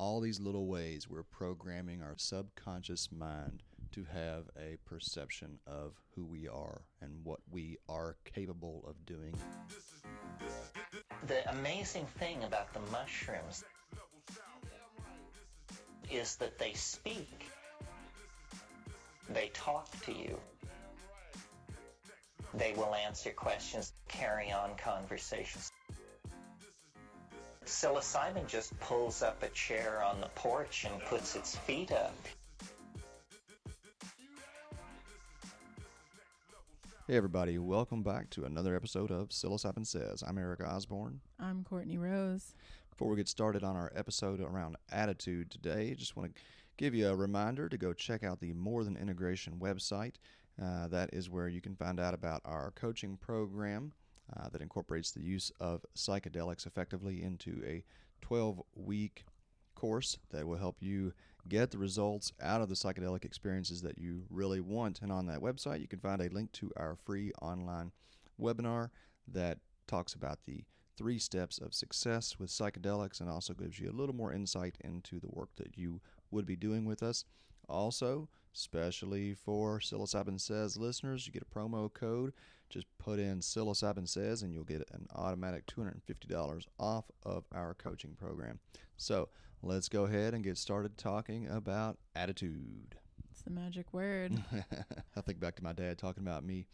all these little ways we're programming our subconscious mind to have a perception of who we are and what we are capable of doing. The amazing thing about the mushrooms is that they speak. They talk to you. They will answer questions, carry on conversations. Psilocybin just pulls up a chair on the porch and puts its feet up. Hey, everybody, welcome back to another episode of Psilocybin Says. I'm Eric Osborne. I'm Courtney Rose. Before we get started on our episode around attitude today, just want to give you a reminder to go check out the More Than Integration website. Uh, that is where you can find out about our coaching program uh, that incorporates the use of psychedelics effectively into a 12 week course that will help you get the results out of the psychedelic experiences that you really want. And on that website, you can find a link to our free online webinar that talks about the three steps of success with psychedelics and also gives you a little more insight into the work that you would be doing with us. Also, especially for Psilocybin Says listeners, you get a promo code. Just put in Psilocybin Says and you'll get an automatic $250 off of our coaching program. So let's go ahead and get started talking about attitude. It's the magic word. I think back to my dad talking about me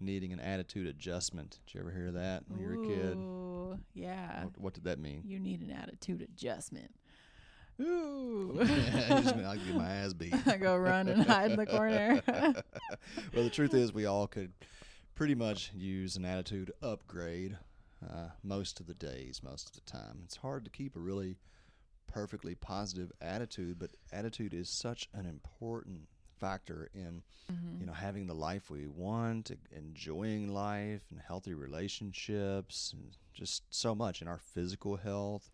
needing an attitude adjustment. Did you ever hear that when you were a kid? Yeah. What, what did that mean? You need an attitude adjustment. Ooh. I just mean I could get my ass beat. I go run and hide in the corner. well, the truth is, we all could pretty much use an attitude upgrade uh, most of the days, most of the time. It's hard to keep a really perfectly positive attitude, but attitude is such an important factor in Mm-hmm. you know having the life we want, enjoying life, and healthy relationships, and just so much in our physical health.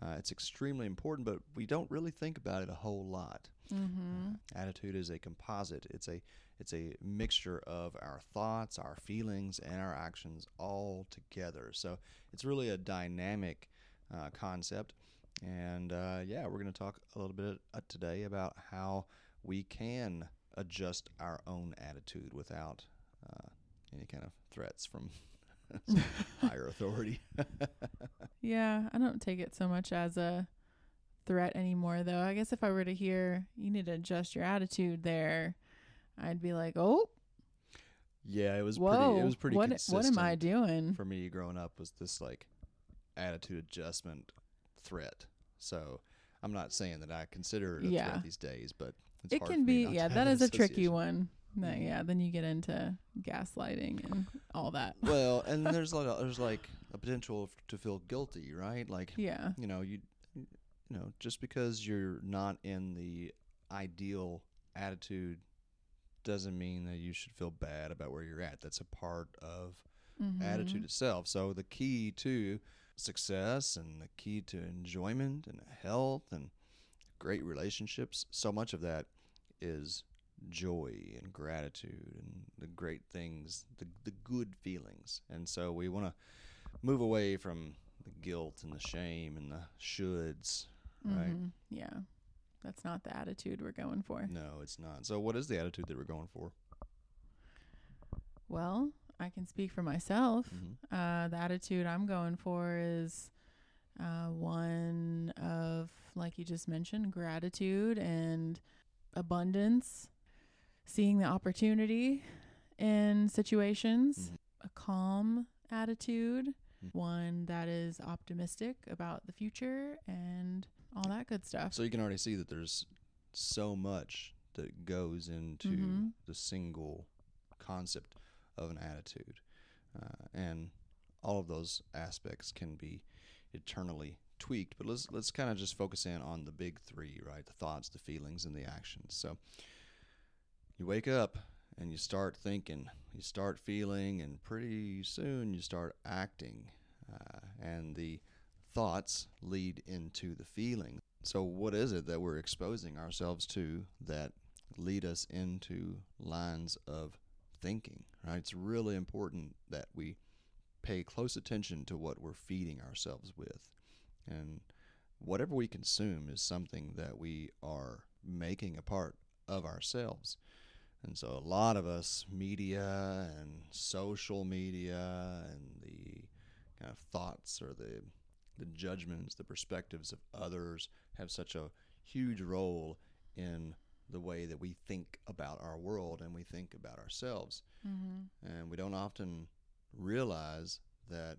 Uh, it's extremely important, but we don't really think about it a whole lot. mm-hmm. Attitude is a composite. It's a it's a mixture of our thoughts, our feelings, and our actions all together. So it's really a dynamic uh, concept. And uh, yeah, we're going to talk a little bit uh, today about how we can adjust our own attitude without uh, any kind of threats from higher authority. Yeah, I don't take it so much as a threat anymore, though. I guess if I were to hear you need to adjust your attitude there, I'd be like, oh, yeah, it was whoa, pretty. It was pretty. what, consistent. what am I doing? for me growing up was this like attitude adjustment threat. So I'm not saying that I consider it a Yeah. threat these days, but it's It can be, yeah, that is a tricky one. No, Mhm. yeah, then you get into gaslighting and all that. Well, and there's a lot of, there's like a potential f- to feel guilty, right? Like Yeah. you know you you know just because you're not in the ideal attitude doesn't mean that you should feel bad about where you're at. That's a part of Mhm. attitude itself. So the key to success and the key to enjoyment and health and great relationships, so much of that is joy and gratitude and the great things, the the good feelings. And so we want to move away from the guilt and the shame and the shoulds, right? Mhm. Yeah. That's not the attitude we're going for. No, it's not. So what is the attitude that we're going for? Well, I can speak for myself. Mhm. Uh, the attitude I'm going for is uh, one of, like you just mentioned, gratitude and abundance, seeing the opportunity in situations, Mhm. a calm attitude, Mhm. one that is optimistic about the future, and all that good stuff. So you can already see that there's so much that goes into Mhm. the single concept of an attitude, uh, and all of those aspects can be eternally tweaked. But let's let's kind of just focus in on the big three, right? The thoughts, the feelings, and the actions. So you wake up and you start thinking, you start feeling, and pretty soon you start acting, uh, and the thoughts lead into the feeling. So, what is it that we're exposing ourselves to that lead us into lines of thinking? Right? It's really important that we pay close attention to what we're feeding ourselves with. And whatever we consume is something that we are making a part of ourselves. And so a lot of us, media and social media and the kind of thoughts or the the judgments, the perspectives of others have such a huge role in the way that we think about our world and we think about ourselves. Mm-hmm. And we don't often realize that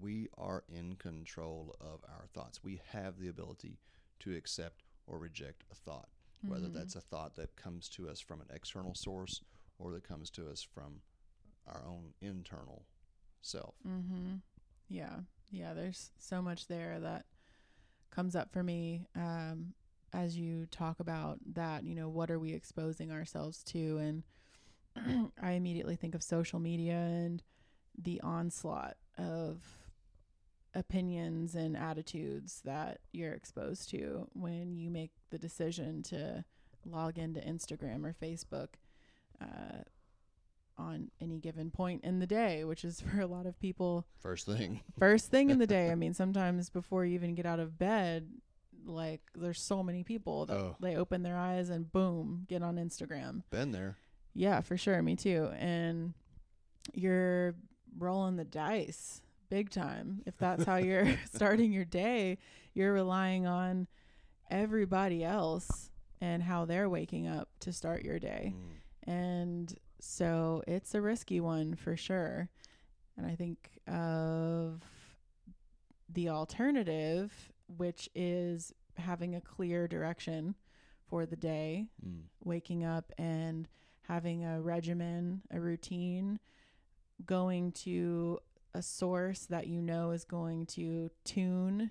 we are in control of our thoughts. We have the ability to accept or reject a thought, whether Mhm. that's a thought that comes to us from an external source or that comes to us from our own internal self. Mm-hmm. Yeah. Yeah. There's so much there that comes up for me um, as you talk about that. You know, what are we exposing ourselves to? And I immediately think of social media and the onslaught of opinions and attitudes that you're exposed to when you make the decision to log into Instagram or Facebook. Uh, on any given point in the day, which is for a lot of people First thing. first thing in the day. I mean, sometimes before you even get out of bed, like there's so many people that Oh. they open their eyes and boom, get on Instagram. Been there. Yeah, for sure. Me too. And you're rolling the dice big time. If that's how you're starting your day, you're relying on everybody else and how they're waking up to start your day. Mm. And so it's a risky one for sure. And I think of the alternative, which is having a clear direction for the day, Mm. waking up and having a regimen, a routine, going to a source that you know is going to tune,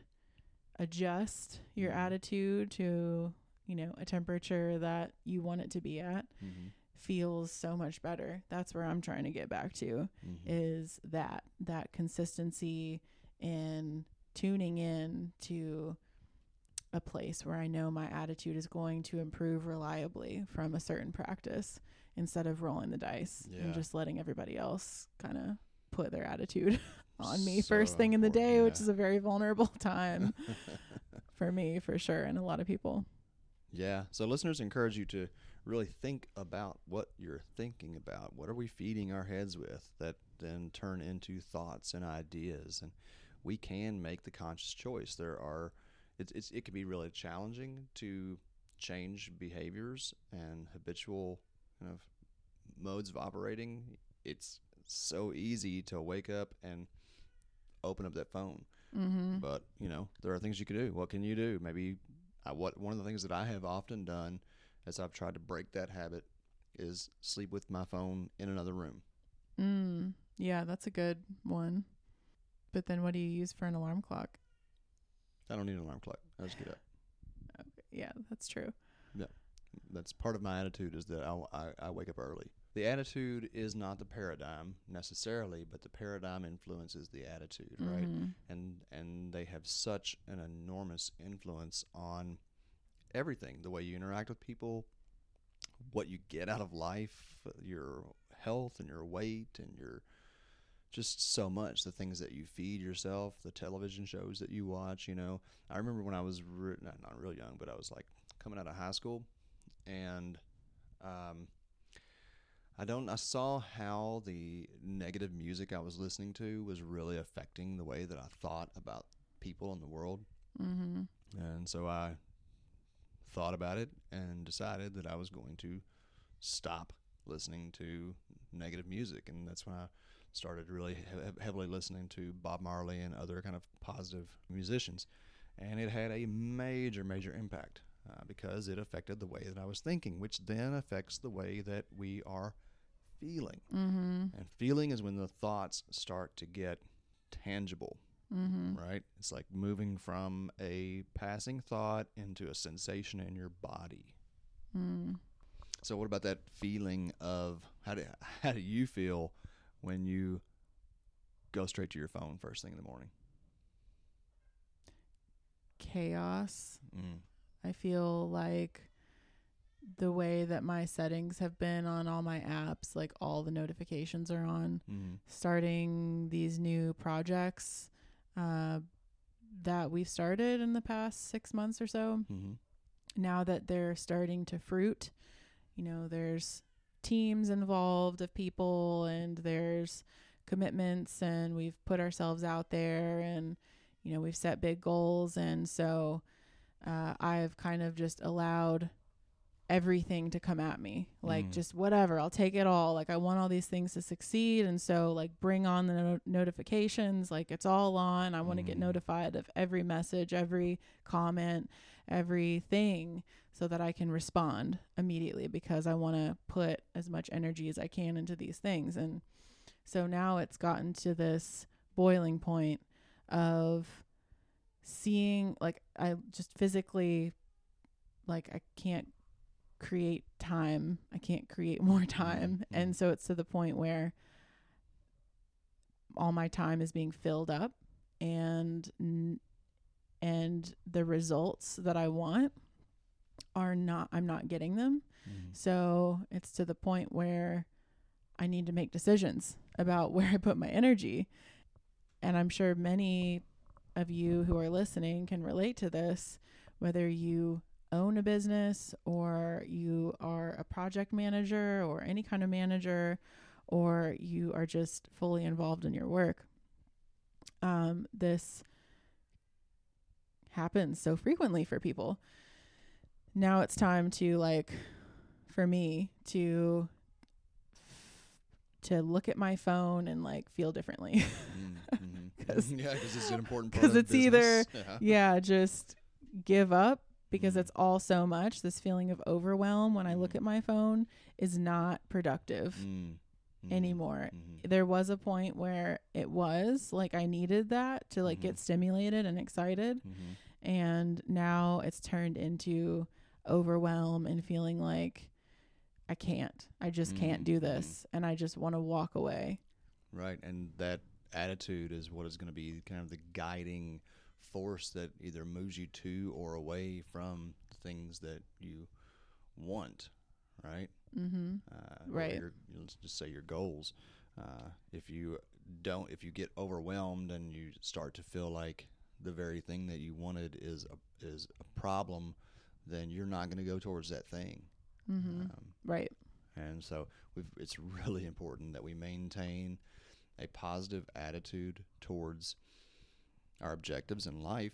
adjust your Mhm. attitude to, you know, a temperature that you want it to be at Mm-hmm. Feels so much better. That's where I'm trying to get back to Mm-hmm. is that that consistency in tuning in to a place where I know my attitude is going to improve reliably from a certain practice instead of rolling the dice Yeah. and just letting everybody else kind of put their attitude on me first thing in the day, which is a very vulnerable time for me for sure and a lot of people. Yeah. So listeners encourage you to really think about what you're thinking about. What are we feeding our heads with that then turn into thoughts and ideas? And we can make the conscious choice. There are it's, it's it can be really challenging to change behaviors and habitual kind of modes of operating. It's so easy to wake up and open up that phone Mm-hmm. but you know there are things you can do what can you do maybe I, what one of the things that i have often done as i've tried to break that habit is sleep with my phone in another room Mm, yeah, that's a good one. But then what do you use for an alarm clock? i don't need an alarm clock i just get up Okay, Yeah, that's true. Yeah. That's part of my attitude is that I'll, I, I wake up early the attitude is not the paradigm necessarily but the paradigm influences the attitude right Mhm. and and they have such an enormous influence on everything the way you interact with people what you get out of life your health and your weight and your just so much the things that you feed yourself the television shows that you watch you know i remember when i was re- not, not real young but i was like coming out of high school and um, I don't. I saw how the negative music I was listening to was really affecting the way that I thought about people in the world, Mhm. and so I thought about it and decided that I was going to stop listening to negative music, and that's when I started really he- heavily listening to Bob Marley and other kind of positive musicians, and it had a major, major impact. Uh, because it affected the way that I was thinking, which then affects the way that we are feeling. Mhm. And feeling is when the thoughts start to get tangible, Mhm. right? It's like moving from a passing thought into a sensation in your body. Mm. So what about that feeling of how do how do you feel when you go straight to your phone first thing in the morning? Chaos. Mm. I feel like the way that my settings have been on all my apps, like all the notifications are on. Mm-hmm. Starting these new projects, uh, that we've started in the past six months or so, Mm-hmm. now that they're starting to fruit, you know, there's teams involved of people and there's commitments and we've put ourselves out there and you know, we've set big goals and so uh, I've kind of just allowed everything to come at me. Like Mm. just whatever i'll take it all. Like i want all these things to succeed. And so like bring on the no- notifications. Like it's all on. I want to get Mm. notified of every message every comment everything so that i can respond immediately because i want to put as much energy as i can into these things. And so now it's gotten to this boiling point of seeing like i just physically like i can't create time. I can't create more time. mhm. And so it's to the point where all my time is being filled up and and the results that I want are not I'm not getting them. Mm-hmm. So it's to the point where I need to make decisions about where I put my energy. And I'm sure many of you who are listening can relate to this, whether you own a business or you are a project manager or any kind of manager or you are just fully involved in your work. Um, this happens so frequently for people. Now it's time to like for me to to look at my phone and like feel differently. Mm-hmm. 'Cause- yeah, because it's an important part. 'cause of it's either- Yeah. yeah, just give up because it's all so much. This feeling of overwhelm when I look Mhm. at my phone is not productive Mm. Mhm. anymore. Mhm. There was a point where it was like I needed that to like get stimulated and excited. Mhm. And now it's turned into overwhelm and feeling like I can't. I just can't do this. And I just want to walk away. Right, and that attitude is what is going to be kind of the guiding force that either moves you to or away from things that you want, right? Mm-hmm. Uh, Right. Your, let's just say your goals. Uh, if you don't, if you get overwhelmed and you start to feel like the very thing that you wanted is a is a problem, then you're not going to go towards that thing. Mm-hmm. Um, right. and so we've, it's really important that we maintain a positive attitude towards our objectives in life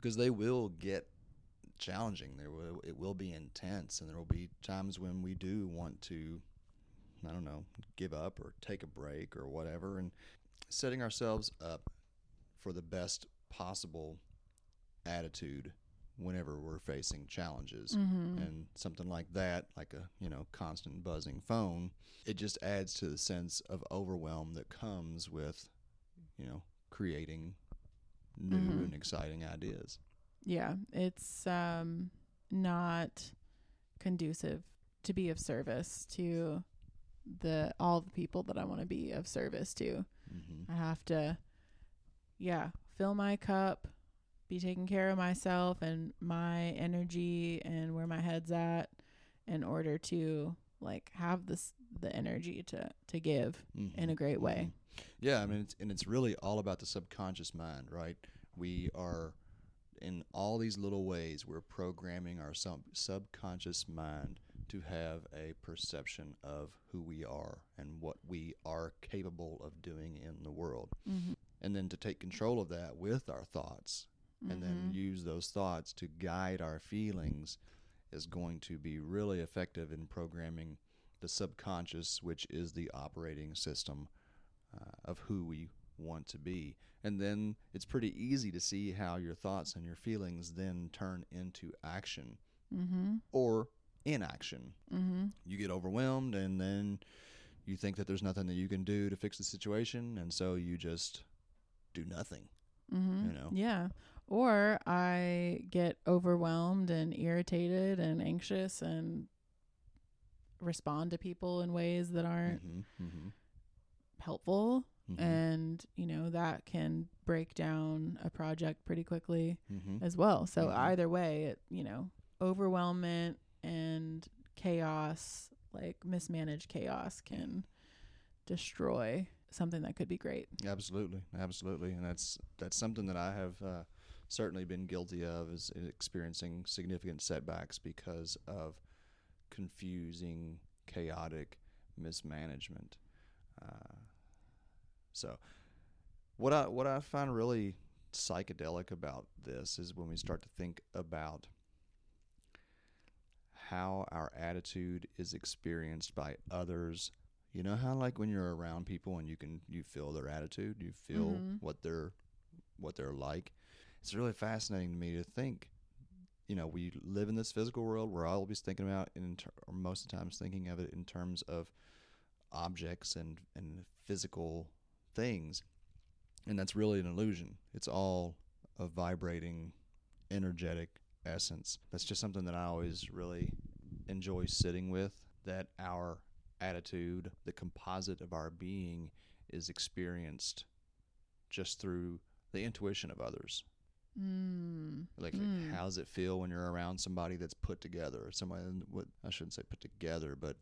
because they will get challenging. There will it will be intense and there will be times when we do want to I don't know, give up or take a break or whatever and setting ourselves up for the best possible attitude whenever we're facing challenges Mm-hmm. and something like that like a you know constant buzzing phone it just adds to the sense of overwhelm that comes with you know creating new Mhm. and exciting ideas yeah it's um not conducive to be of service to the all the people that I want to be of service to. mm-hmm. I have to yeah, fill my cup, be taking care of myself and my energy and where my head's at in order to like have this the energy to to give in a great way. Mhm. Yeah, I mean, it's, and it's really all about the subconscious mind, right? We are in all these little ways we're programming our sub- subconscious mind to have a perception of who we are and what we are capable of doing in the world Mm-hmm. and then to take control of that with our thoughts and then use those thoughts to guide our feelings is going to be really effective in programming the subconscious, which is the operating system uh, of who we want to be. And then it's pretty easy to see how your thoughts and your feelings then turn into action mm-hmm. or inaction. Mm-hmm. You get overwhelmed and then you think that there's nothing that you can do to fix the situation, and so you just do nothing. Mm-hmm. you know? Yeah. Or I get overwhelmed and irritated and anxious and respond to people in ways that aren't Mm-hmm, mm-hmm, helpful. mm-hmm, And, you know, that can break down a project pretty quickly mm-hmm. as well. So Mhm. either way, it, you know, overwhelmment and chaos, like mismanaged chaos can destroy something that could be great. Absolutely, absolutely, and that's that's something that I have uh, certainly been guilty of is experiencing significant setbacks because of confusing, chaotic mismanagement. Uh, so, what I what I find really psychedelic about this is when we start to think about how our attitude is experienced by others. You know how like when you're around people and you can you feel their attitude, you feel Mhm. what they're what they're like. It's really fascinating to me to think. You know, we live in this physical world. We're always thinking about, in ter- or most of the times, thinking of it in terms of objects and and physical things, and that's really an illusion. It's all a vibrating, energetic essence. That's just something that I always really enjoy sitting with. That our attitude, the composite of our being, is experienced just through the intuition of others. Mm. Like, Mm. how does it feel when you're around somebody that's put together, or somebody what I shouldn't say put together, but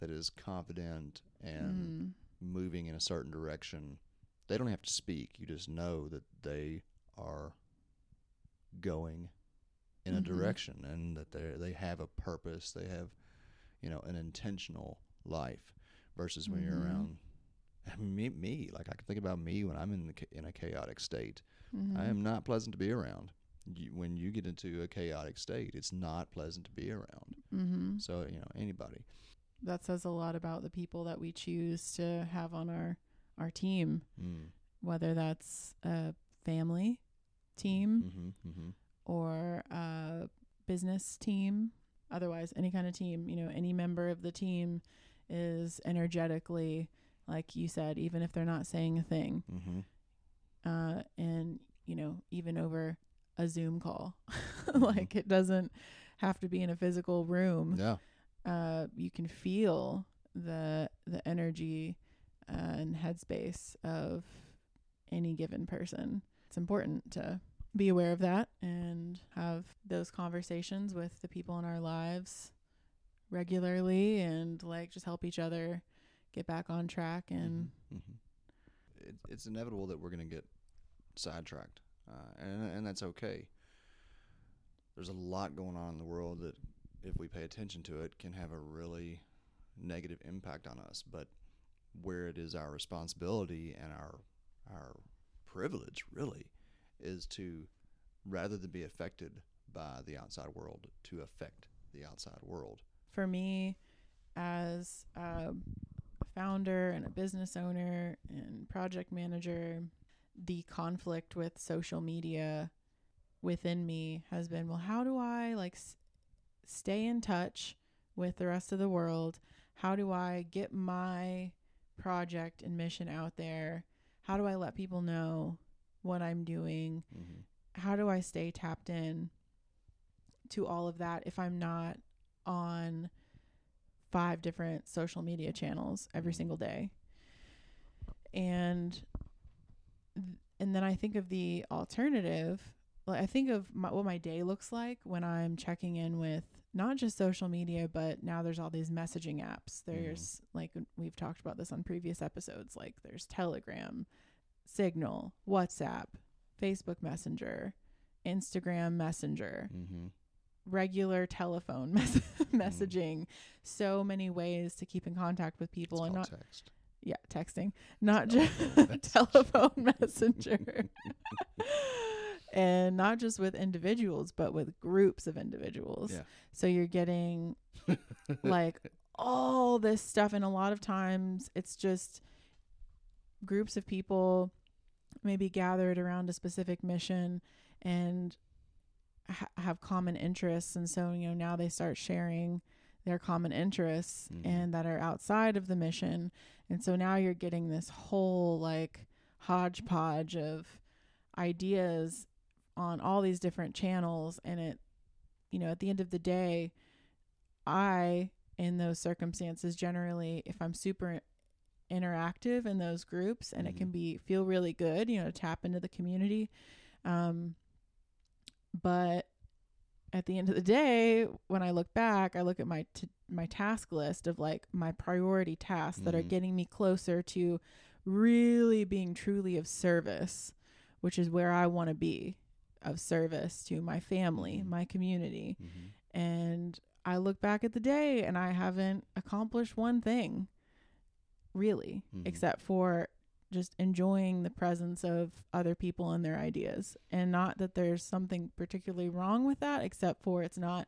that is confident and Mm. moving in a certain direction. They don't have to speak. You just know that they are going in a Mhm. direction and that they they have a purpose. They have, you know, an intentional life. Versus when you're Mhm. around me, me, like I can think about me when I'm in the, in a chaotic state. Mhm. I am not pleasant to be around. You, when you get into a chaotic state, it's not pleasant to be around. Mhm. So you know anybody. That says a lot about the people that we choose to have on our our team, Mm. whether that's a family team Mm-hmm, mm-hmm. or a business team. Otherwise, any kind of team, you know, any member of the team is energetically, like you said, even if they're not saying a thing, Mm-hmm. uh, and you know, even over a Zoom call, like it doesn't have to be in a physical room. Yeah. uh, you can feel the the energy uh, and headspace of any given person. It's important to be aware of that and have those conversations with the people in our lives regularly and like just help each other get back on track and hmm It, it's inevitable that we're going to get sidetracked, uh, and and that's okay. There's a lot going on in the world that, if we pay attention to it, can have a really negative impact on us. But where it is our responsibility and our our privilege, really, is to rather than be affected by the outside world, to affect the outside world. for me as a founder and a business owner and project manager the conflict with social media within me has been well how do i like s- stay in touch with the rest of the world? How do i get my project and mission out there? How do i let people know what i'm doing? Mm-hmm. how do I stay tapped in to all of that if I'm not on five different social media channels every single day? And and then I think of the alternative. Like I think of my, what my day looks like when I'm checking in with not just social media, but now there's all these messaging apps. There's like we've talked about this on previous episodes. Like there's Telegram, Signal, WhatsApp, Facebook Messenger, Instagram Messenger, Mm-hmm. Regular telephone mes- mm-hmm. messaging. So many ways to keep in contact with people It's and not text. yeah, texting, not just Telephone telephone messenger. and not just with individuals, but with groups of individuals. Yeah. So you're getting like all this stuff and a lot of times it's just groups of people maybe gathered around a specific mission and ha- have common interests. And so you know now they start sharing their common interests Mhm. and that are outside of the mission. And so now you're getting this whole like hodgepodge of ideas on all these different channels. And it you know at the end of the day i in those circumstances generally if i'm super interactive in those groups and it can be feel really good you know to tap into the community um but at the end of the day when i look back i look at my t- my task list of like my priority tasks that are Mhm. getting me closer to really being truly of service, which is where I want to be of service to my family, Mhm. my community. Mm-hmm. And I look back at the day and I haven't accomplished one thing really, Mhm. except for just enjoying the presence of other people and their ideas. And not that there's something particularly wrong with that, except for it's not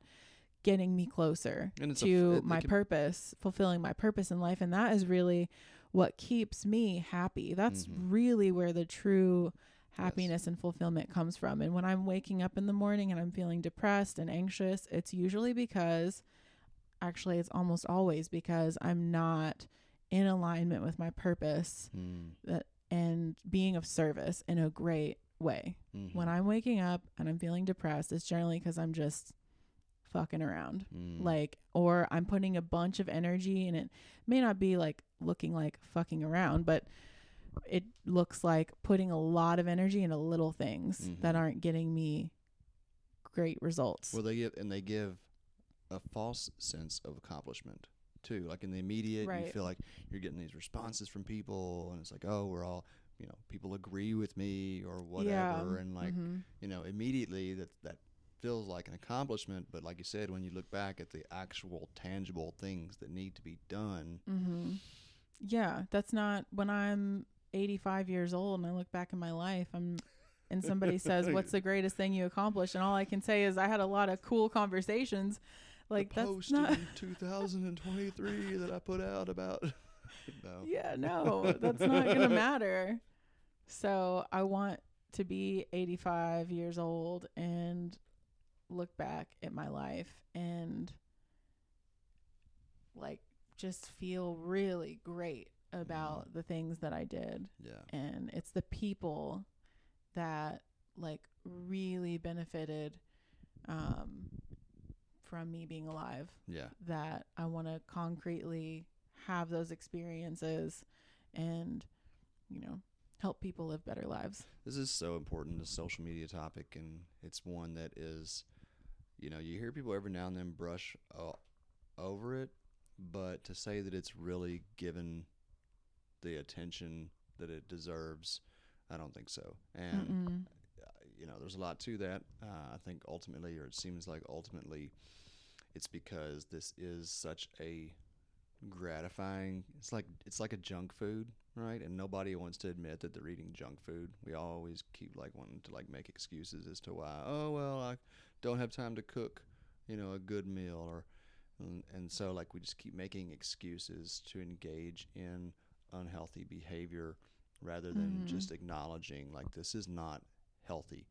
getting me closer it's a to it- my can- purpose, fulfilling my purpose in life. And that is really what keeps me happy. That's Mhm. really where the true happiness and fulfillment comes from. And when I'm waking up in the morning and I'm feeling depressed and anxious, it's usually because actually it's almost always because I'm not in alignment with my purpose Mm. that and being of service in a great way. Mhm. When I'm waking up and I'm feeling depressed, it's generally cuz I'm just fucking around. Mm. Like or I'm putting a bunch of energy and it may not be like looking like fucking around, but it looks like putting a lot of energy into little things that Mhm. aren't getting me great results. Well, they give and they give a false sense of accomplishment too. Like in the immediate, you feel like you're getting these responses from people, and it's like, oh, we're all, you know, people agree with me or whatever, and like, mhm. you know, immediately that that feels like an accomplishment. But like you said, when you look back at the actual tangible things that need to be done, Mm-hmm. Yeah, that's not when I'm 85 years old and I look back in my life. I'm and somebody says, "What's the greatest thing you accomplished?" And all I can say is, I had a lot of cool conversations. Like the that's post not. in 2023 that I put out about. no. yeah, no, that's not gonna matter. So I want to be 85 years old and look back at my life and like just feel really great about the things that I did. Yeah. And it's the people that like really benefited um, from me being alive Yeah. that I want to concretely have those experiences and, you know, help people live better lives. This is so important, the social media topic, and it's one that is, you know, you hear people every now and then brush o- over it, but to say that it's really given the attention that it deserves, I don't think so. And Mm-mm. You know, there's a lot to that. Uh, I think ultimately, or it seems like ultimately, it's because this is such a gratifying. It's like it's like a junk food, right? And nobody wants to admit that they're eating junk food. We always keep like wanting to like make excuses as to why. Oh well, I don't have time to cook, you know, a good meal, or and, and so like we just keep making excuses to engage in unhealthy behavior rather than Mhm. just acknowledging like this is not healthy.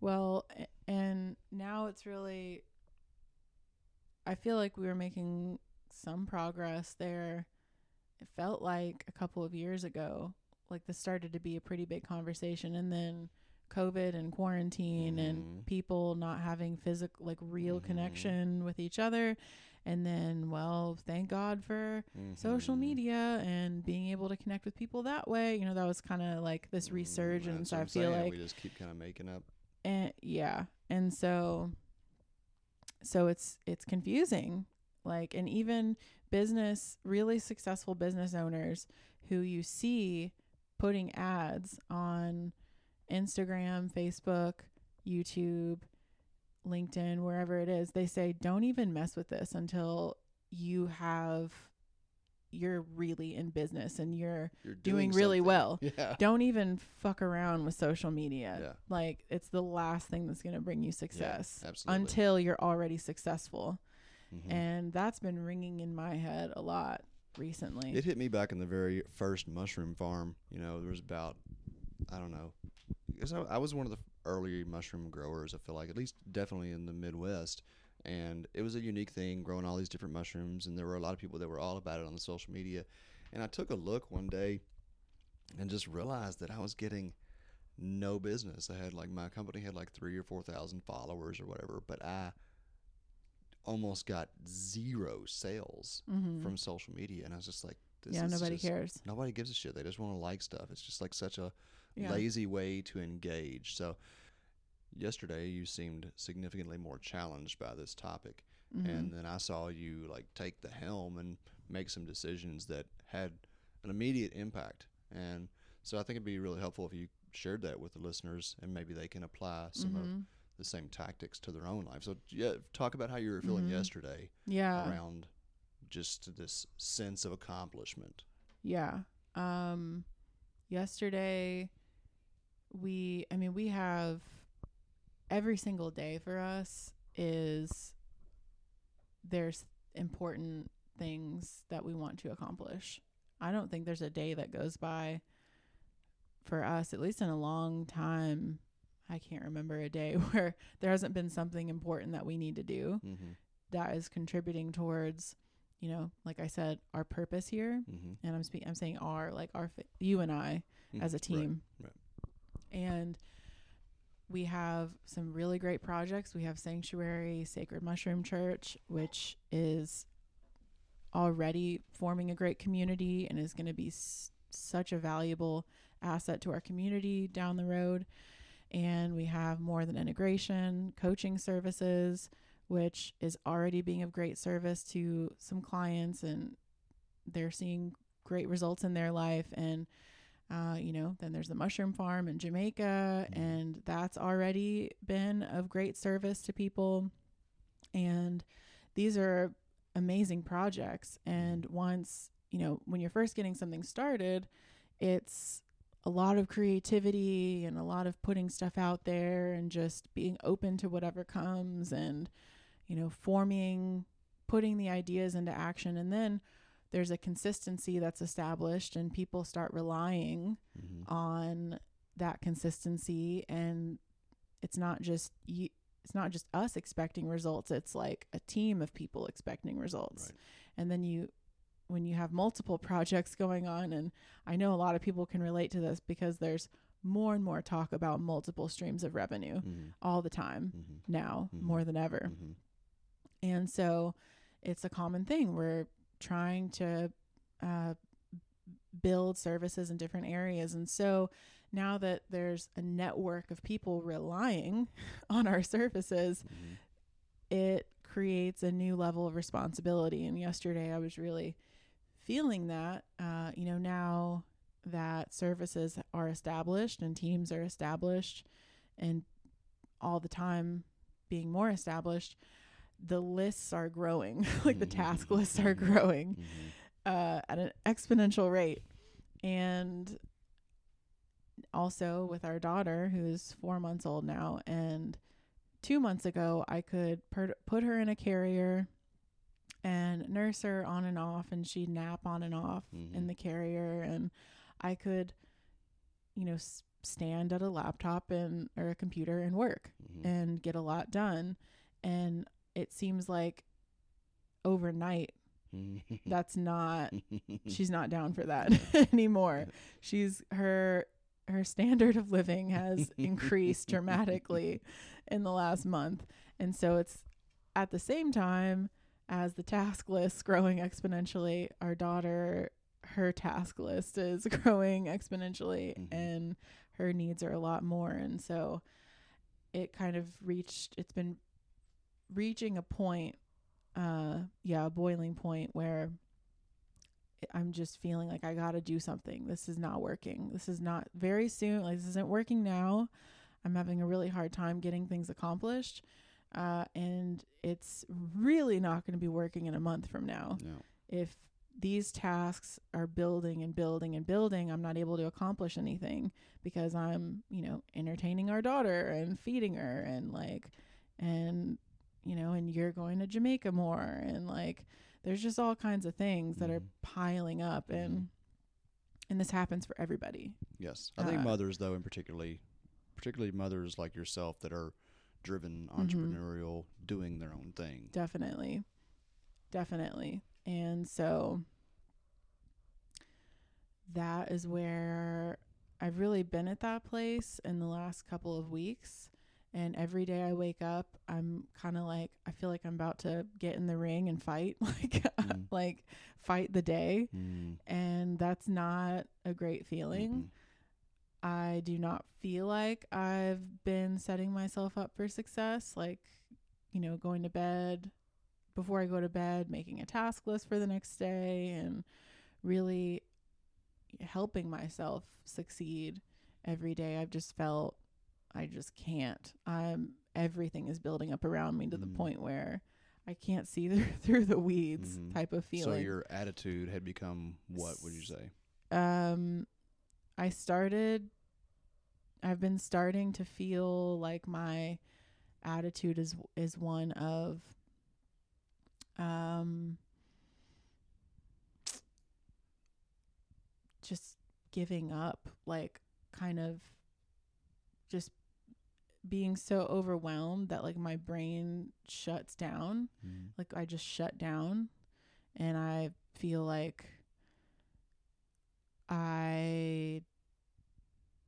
Well, and now it's really, I feel like we were making some progress there. It felt like a couple of years ago, like this started to be a pretty big conversation. And then COVID and quarantine Mhm. and people not having physical, like real Mhm. connection with each other. And then, well, thank God for social Mhm. media and being able to connect with people that way. You know, that was kind of like this Mm, resurgence. I feel saying. like we just keep kind of making up. and yeah and so so it's it's confusing like and even business really successful business owners who you see putting ads on Instagram, Facebook, YouTube, LinkedIn, wherever it is, they say don't even mess with this until you have you're really in business and you're You're doing doing really well. Yeah. don't even fuck around with social media. Yeah. Like it's the last thing that's going to bring you success absolutely. until you're already successful. Mhm. And that's been ringing in my head a lot recently. It hit me back in the very first mushroom farm. You know, there was about, I don't know, I was one of the early mushroom growers. I feel like, at least definitely in the Midwest, and it was a unique thing growing all these different mushrooms. And there were a lot of people that were all about it on the social media. And I took a look one day, and just realized that I was getting no business. I had like my company had like three or four thousand followers or whatever, but I almost got zero sales Mhm. from social media, and I was just like, this yeah, is nobody just- cares. Nobody gives a shit. They just want to like stuff. It's just like such a Yeah. lazy way to engage. So, yesterday you seemed significantly more challenged by this topic, Mhm. and then I saw you like take the helm and make some decisions that had an immediate impact. And so I think it'd be really helpful if you shared that with the listeners and maybe they can apply some of Mhm. the same tactics to their own life. So yeah, talk about how you were feeling Mhm. yesterday Yeah. around just this sense of accomplishment. Yeah. Um yesterday we I mean we have every single day for us is there's important things that we want to accomplish. I don't think there's a day that goes by for us at least in a long time. I can't remember a day where there hasn't been something important that we need to do Mm-hmm. that is contributing towards, you know, like I said, our purpose here. Mm-hmm. And I'm speaking, I'm saying our, like our, you and I as a team. right. And we have some really great projects. We have Sanctuary Sacred Mushroom Church, which is already forming a great community and is going to be s- such a valuable asset to our community down the road. And we have more than integration, coaching services, which is already being of great service to some clients and they're seeing great results in their life. And, uh, you know, then there's the mushroom farm in Jamaica, Mhm. and that's already been of great service to people. And these are amazing projects. And once, you know, when you're first getting something started, it's a lot of creativity and a lot of putting stuff out there and just being open to whatever comes and, you know, forming, putting the ideas into action. And then there's a consistency that's established and people start relying Mm-hmm. on that consistency and it's not just you it's not just us expecting results it's like a team of people expecting results Right. and then you when you have multiple projects going on and i know a lot of people can relate to this because there's more and more talk about multiple streams of revenue Mm-hmm. all the time Mm-hmm. now Mhm. more than ever Mm-hmm. and so it's a common thing. We're trying to uh, build services in different areas. And so now that there's a network of people relying on our services, Mm-hmm. it creates a new level of responsibility. And yesterday I was really feeling that, uh, you know, now that services are established and teams are established and all the time being more established, the lists are growing, like the task lists are Mhm. growing Mm-hmm. uh, at an exponential rate. And also with our daughter, who's four months old now, and two months ago, I could per- put her in a carrier and nurse her on and off, and she'd nap on and off Mhm. in the carrier, and I could, you know, s- stand at a laptop and or a computer and work Mm-hmm. and get a lot done. And it seems like overnight Mm-hmm. that's not she's not down for that anymore. She's her her standard of living has increased dramatically in the last month. And so it's at the same time as the task list growing exponentially, our daughter her task list is growing exponentially Mhm. and her needs are a lot more and so it kind of reached it's been reaching a point uh yeah a boiling point where i'm just feeling like i gotta do something. This is not working. This is not very soon like this isn't working now. I'm having a really hard time getting things accomplished uh and it's really not going to be working in a month from now. No. if these tasks are building and building and building, I'm not able to accomplish anything because I'm, you know, entertaining our daughter and feeding her and like, and, you know, and you're going to Jamaica more and like, there's just all kinds of things that are Mhm. piling up and, and this happens for everybody. Yes, I think Uh, mothers, though, and particularly, particularly mothers like yourself that are driven, Mhm. entrepreneurial, doing their own thing. Definitely. Definitely. And so that is where I've really been at that place in the last couple of weeks. And every day I wake up, I'm kind of like I feel like I'm about to get in the ring and fight, like Mm. like fight the day, Mm. and that's not a great feeling. Mm-mm. I do not feel like I've been setting myself up for success, like, you know, going to bed before I go to bed, making a task list for the next day, and really helping myself succeed every day. I've just felt I just can't. I'm everything is building up around me to the Mm. point where I can't see through, through the weeds Mhm. type of feeling. So your attitude had become what would you say? um I started I've been starting to feel like my attitude is is one of um just giving up like kind of just being so overwhelmed that like my brain shuts down Mm. like I just shut down and I feel like I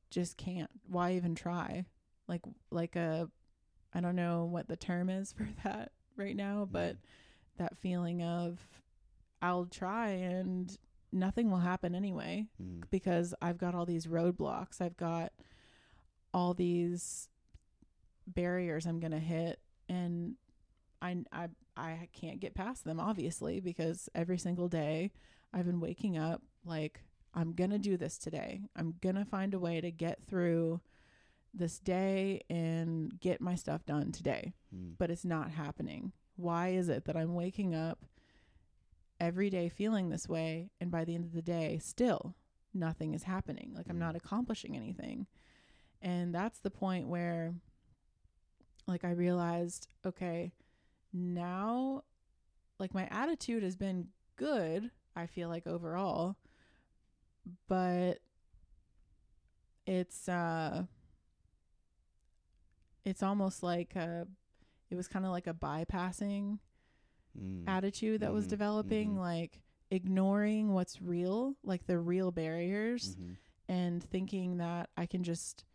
just can't why even try like like a I don't know what the term is for that right now but that feeling of I'll try and nothing will happen anyway Mm. because I've got all these roadblocks. I've got all these barriers I'm going to hit and I I I can't get past them obviously because every single day I've been waking up like I'm going to do this today. I'm going to find a way to get through this day and get my stuff done today Mm. but it's not happening. Why is it that I'm waking up every day feeling this way and by the end of the day still nothing is happening? Like I'm Mm. not accomplishing anything. And that's the point where like I realized, okay, now like my attitude has been good, I feel like overall, but it's uh it's almost like uh it was kind of like a bypassing Mm. attitude that was Mhm, developing mhm. like ignoring what's real like the real barriers Mhm. and thinking that i can just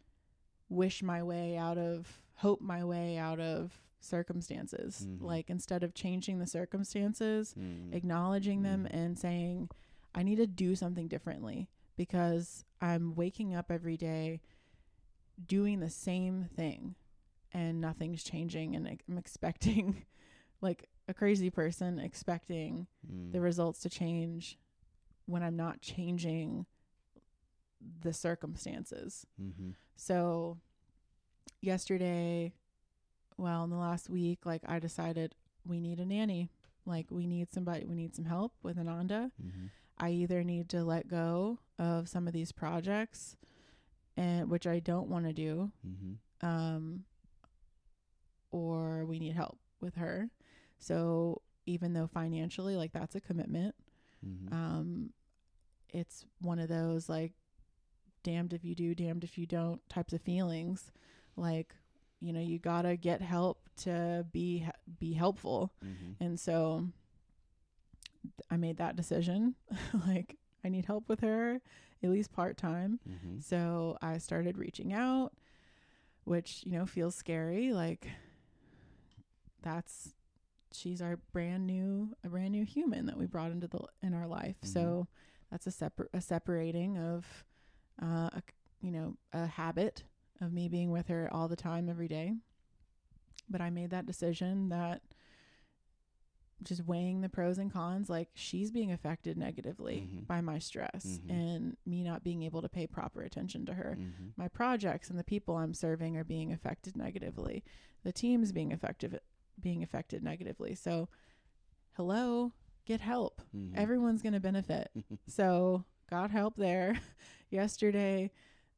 wish my way out of hope my way out of circumstances Mhm. like instead of changing the circumstances Mm. acknowledging them Mhm. and saying i need to do something differently because i'm waking up every day doing the same thing and nothing's changing and i'm expecting like a crazy person expecting Mm. the results to change when i'm not changing the circumstances Mhm. so yesterday well in the last week like i decided we need a nanny like we need somebody we need some help with ananda Mhm. I either need to let go of some of these projects and which I don't want to do Mhm. um or we need help with her. So even though financially like that's a commitment, Mhm. um it's one of those like damned if you do, damned if you don't types of feelings. Like, you know, you got to get help to be be helpful. Mhm. And so I made that decision. like, I need help with her, at least part time. Mhm. So I started reaching out, which, you know, feels scary. Like, that's, she's our brand new, a brand new human that we brought into the, in our life. So that's a separate, a separating of, uh, a, you know, a habit of me being with her all the time, every day. But I made that decision that just weighing the pros and cons, like she's being affected negatively Mhm. by my stress Mhm. and me not being able to pay proper attention to her. Mhm. My projects and the people I'm serving are being affected negatively. The team's being effective being affected negatively. So hello, get help. Mhm. Everyone's going to benefit. So got help there. Yesterday,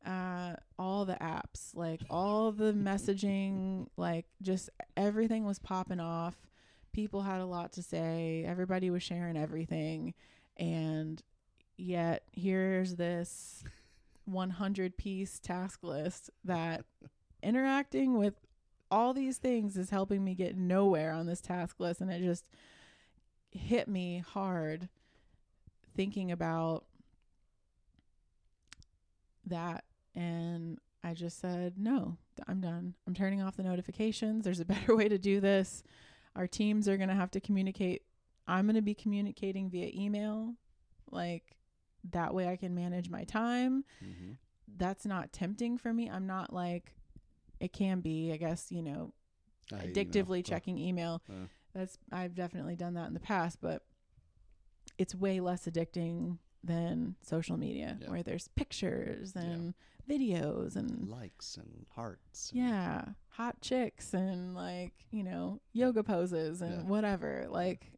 uh, all the apps, like all the messaging, like just everything was popping off. People had a lot to say. Everybody was sharing everything. And yet here's this 100 piece task list that interacting with all these things is helping me get nowhere on this task list. And it just hit me hard thinking about that and I just said, "No, I'm done. I'm turning off the notifications. There's a better way to do this. Our teams are going to have to communicate. I'm going to be communicating via email. Like that way I can manage my time. Mhm. That's not tempting for me. I'm not like it can be, I guess, you know, I email. addictively Uh, checking email. uh. That's I've definitely done that in the past, but it's way less addicting than social media Yeah. where there's pictures Yeah. and videos and Likes and hearts. and- yeah, hot chicks and like, you know, yoga poses and Yeah. whatever. Like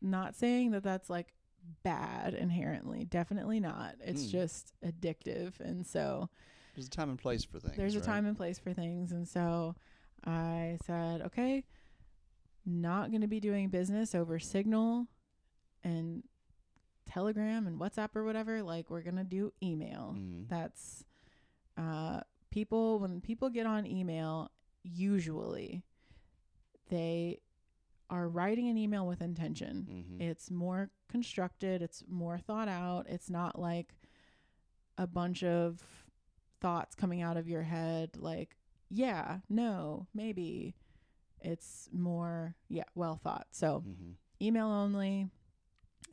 not saying that that's like bad inherently, definitely not. It's Mm. just addictive and so There's a time and place for things. there's a time and place for things and so I said, "Okay, not going to be doing business over Signal and Telegram and WhatsApp or whatever. Like we're to do email." Mhm. that's uh people when people get on email usually they are writing an email with intention Mhm. it's more constructed it's more thought out it's not like a bunch of thoughts coming out of your head like yeah no maybe it's more yeah well thought so Mhm. email only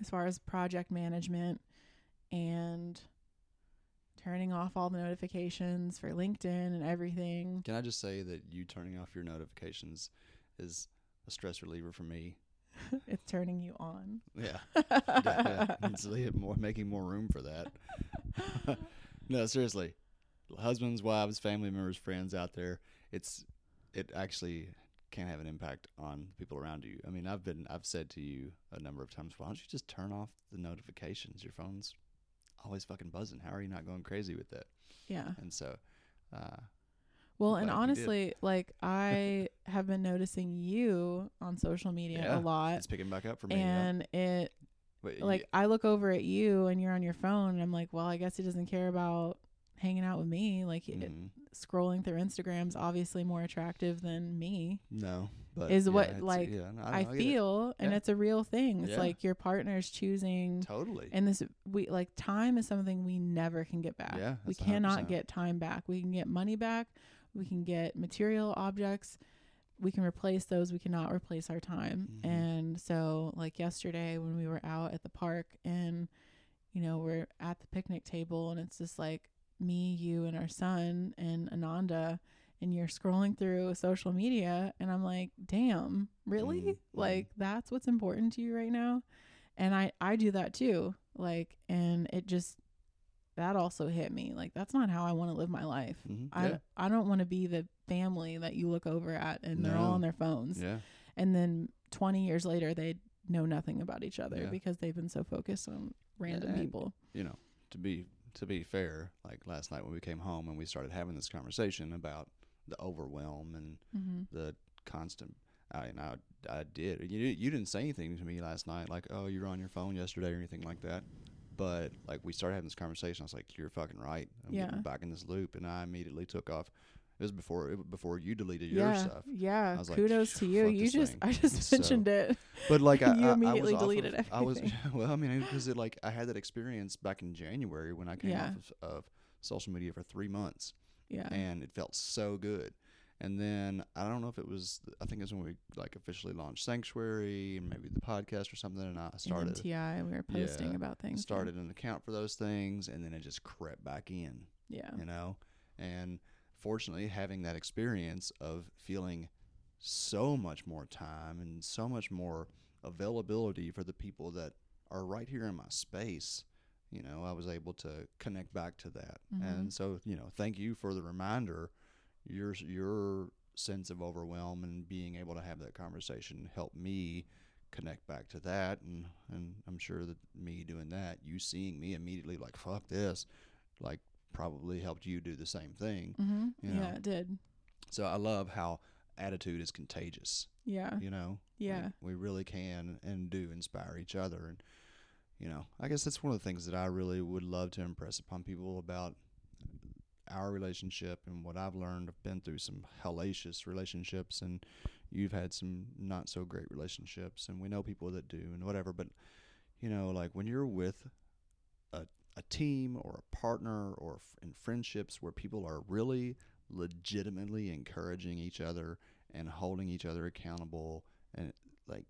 as far as project management and turning off all the notifications for LinkedIn and everything. Can I just say that you turning off your notifications is a stress reliever for me? it's turning you on. Yeah. yeah. It's really more making more room for that. no, seriously. Husbands, wives, family members, friends out there, it's it actually can have an impact on the people around you. I mean, I've been I've said to you a number of times, why don't you just turn off the notifications? Your phone's always fucking buzzing. How are you not going crazy with it? yeah. And so uh Well, and honestly, like I have been noticing you on social media Yeah, a lot. it's picking back up for me. yeah. And it But like I look over at you and you're on your phone and I'm like, well, I guess he doesn't care about hanging out with me. Like yeah, it. Scrolling through Instagram's obviously more attractive than me. no, but is yeah, what, like, yeah, no, I, I, get it. feel, and Yeah. it's a real thing. It's like your partner's choosing, totally. and this we like time is something we never can get back. Yeah, we cannot 100%. get time back. We can get money back. We can get material objects. We can replace those. We cannot replace our time. Mhm. And so, like yesterday when we were out at the park, and you know we're at the picnic table, and it's just like me, you, and our son, and Ananda. And you're scrolling through social media, and I'm like, damn, really? Mhm, mhm. Like, that's what's important to you right now? And I, I do that too. Like, and it just, that also hit me. Like, that's not how I want to live my life. Mhm, I, yeah. I don't want to be the family that you look over at and they're all on their phones. Yeah. And then 20 years later, they know nothing about each other Yeah. because they've been so focused on random And- people. you know, to be to be fair, like last night when we came home and we started having this conversation about the overwhelm and Mm-hmm. the constant. I and I, I did. You you didn't say anything to me last night, like oh you were on your phone yesterday or anything like that. But like we started having this conversation, I was like, "You're fucking right. I'm Yeah. getting back in this loop," and I immediately took off. It was before it, before you deleted your stuff. Yeah. I was like, Kudos to you. You just, thing." I just So- mentioned it. But like I, You I- I, immediately was deleted of, I was well. I mean, because it like I had that experience back in January when I came Yeah. off of, of social media for three months, Yeah. and it felt so good. And then I don't know if it was. I think it was when we like officially launched Sanctuary and maybe the podcast or something. And I started MTI, we were posting Yeah, about things. yeah. started an account for those things, and then it just crept back in. Yeah. You know, and fortunately, having that experience of feeling so much more time and so much more availability for the people that are right here in my space. You know, I was able to connect back to that, Mhm. and so you know, thank you for the reminder. Your your sense of overwhelm and being able to have that conversation helped me connect back to that, and and I'm sure that me doing that, you seeing me immediately like fuck this, like probably helped you do the same thing. Mm-hmm. you Yeah, it did. So I love how attitude is contagious. Yeah. You know, Yeah. we, we really can and do inspire each other, and you know, I guess that's one of the things that I really would love to impress upon people about our relationship and what I've learned. I've been through some hellacious relationships, and you've had some not so great relationships, and we know people that do, and whatever. But you know, like when you're with a a team or a partner or in friendships where people are really legitimately encouraging each other and holding each other accountable and like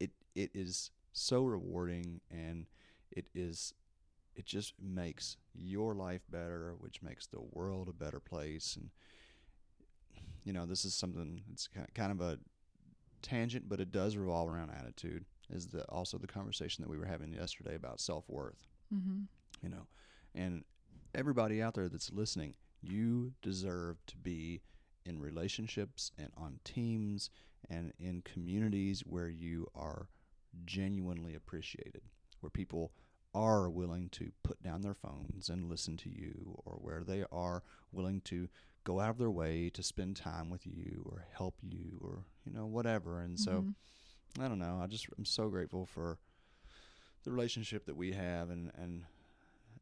it it is so rewarding and it is it just makes your life better which makes the world a better place and you know this is something it's kind of a tangent but it does revolve around attitude is the also the conversation that we were having yesterday about self worth. Mm-hmm. You know, and everybody out there that's listening, you deserve to be in relationships and on teams and in communities where you are genuinely appreciated, where people are willing to put down their phones and listen to you, or where they are willing to go out of their way to spend time with you or help you or you know whatever. And so Mhm. I don't know. I just I'm so grateful for the relationship that we have and and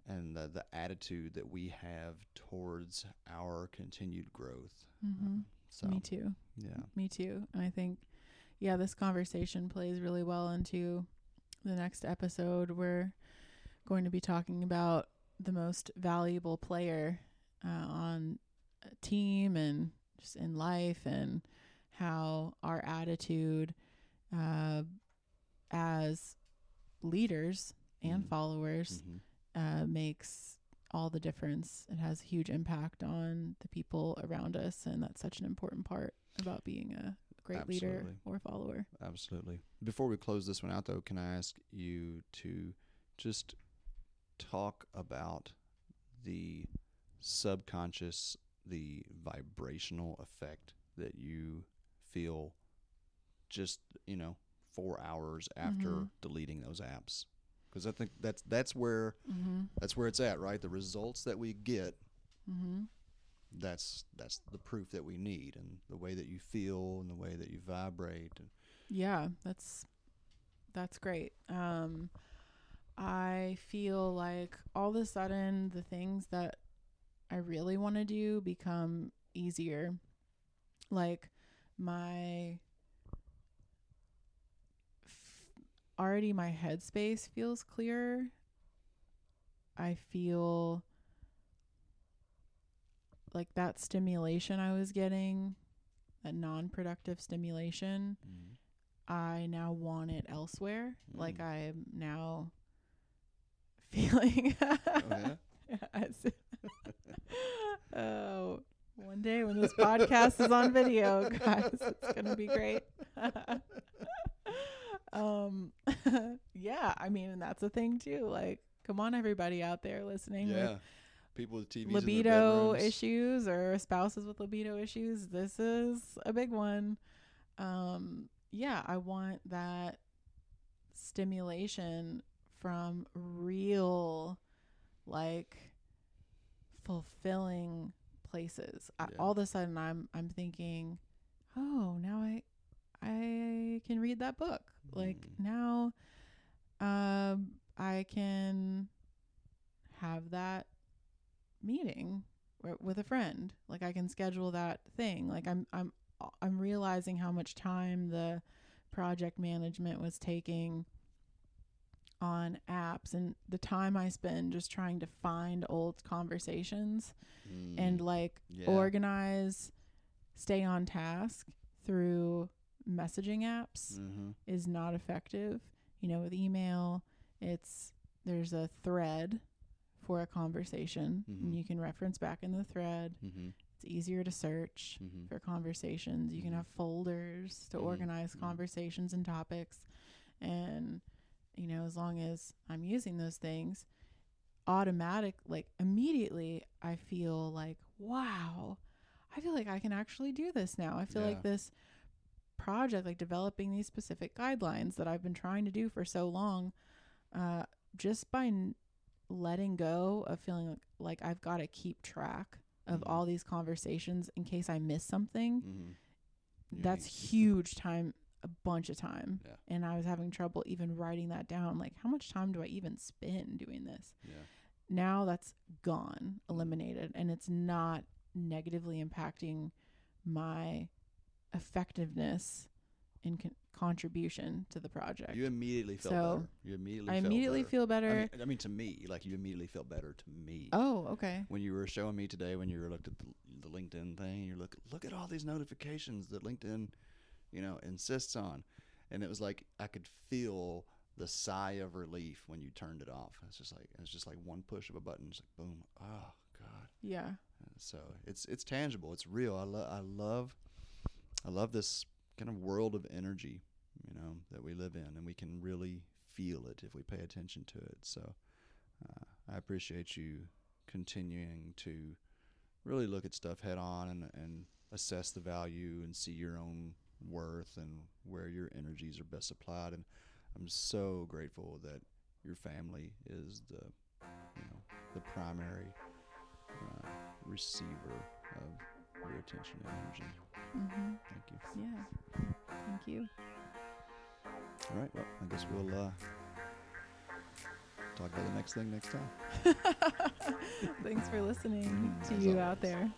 and the, the attitude that we have towards our continued growth. Mhm. So Me too. yeah. Me too. And I think, yeah, this conversation plays really well into the next episode. We're going to be talking about the most valuable player uh, on a team and just in life, and how our attitude uh, as leaders and Mhm. followers Mhm. Uh, makes all the difference. It has a huge impact on the people around us, and that's such an important part about being a great leader or follower. Absolutely. Before we close this one out, though, can I ask you to just talk about the subconscious, the vibrational effect that you feel just, you know, four hours after Mhm. deleting those apps? Because I think that's that's where Mm-hmm. that's where it's at, right? The results that we get Mm-hmm. that's that's the proof that we need and the way that you feel and the way that you vibrate and Yeah, that's that's great. Um, I feel like all of a sudden the things that I really want to do become easier. Like my f- already my headspace feels clearer. I feel like that stimulation I was getting, that non-productive stimulation, I now want it elsewhere. Like Mm. I am now feeling. Oh, yeah? Yes. oh, one day when this podcast is on video, guys, it's gonna be great. Um, yeah, I mean, and that's a thing too. Like, come on, everybody out there listening yeah. People with TVs libido issues or spouses with libido issues this is a big one. Um yeah i want that stimulation from real like fulfilling places. I, all of a sudden i'm i'm thinking oh now i i can read that book like Mm. now um i can have that meeting wi- with a friend like i can schedule that thing like i'm i'm i'm realizing how much time the project management was taking on apps and the time i spend just trying to find old conversations and Mm, like yeah. organize stay on task through messaging apps Mhm. is not effective. You know, with email, it's there's a thread for a conversation Mhm. and you can reference back in the thread. Mhm. It's easier to search Mhm. for conversations. You can have folders to Mhm. organize conversations and topics. And you know, as long as I'm using those things, automatic like immediately I feel like, wow, I feel like I can actually do this now. I feel Yeah. like this project, like developing these specific guidelines that I've been trying to do for so long, uh, just by n- letting go of feeling like, like I've got to keep track of Mhm. all these conversations in case I miss something. Mhm. Yeah, That's huge time, a bunch of time. Yeah. And I was having trouble even writing that down. Like, how much time do I even spend doing this? Yeah. now that's gone, eliminated, and it's not negatively impacting my effectiveness and con- contribution to the project. You immediately felt So, better. You immediately. I immediately better. feel better. I mean, I mean, to me, like you immediately felt better to me. oh, okay. When you were showing me today, when you were looked at the, the LinkedIn thing, you're look look at all these notifications that LinkedIn, you know, insists on, and it was like I could feel the sigh of relief when you turned it off. It's just like it's just like one push of a button, it's like boom. Oh God. Yeah. Uh, so it's it's tangible. It's real. I love I love I love this kind of world of energy you know, that we live in, and we can really feel it if we pay attention to it. So uh, I appreciate you continuing to really look at stuff head on and, and assess the value and see your own worth and where your energies are best applied. And I'm so grateful that your family is the, you know, the primary uh, receiver of your attention and energy. Mm-hmm. Thank you. Yeah. Thank you. All right. Well, I guess we'll uh, talk about the next thing next time. Thanks for listening Mm, to as you out there.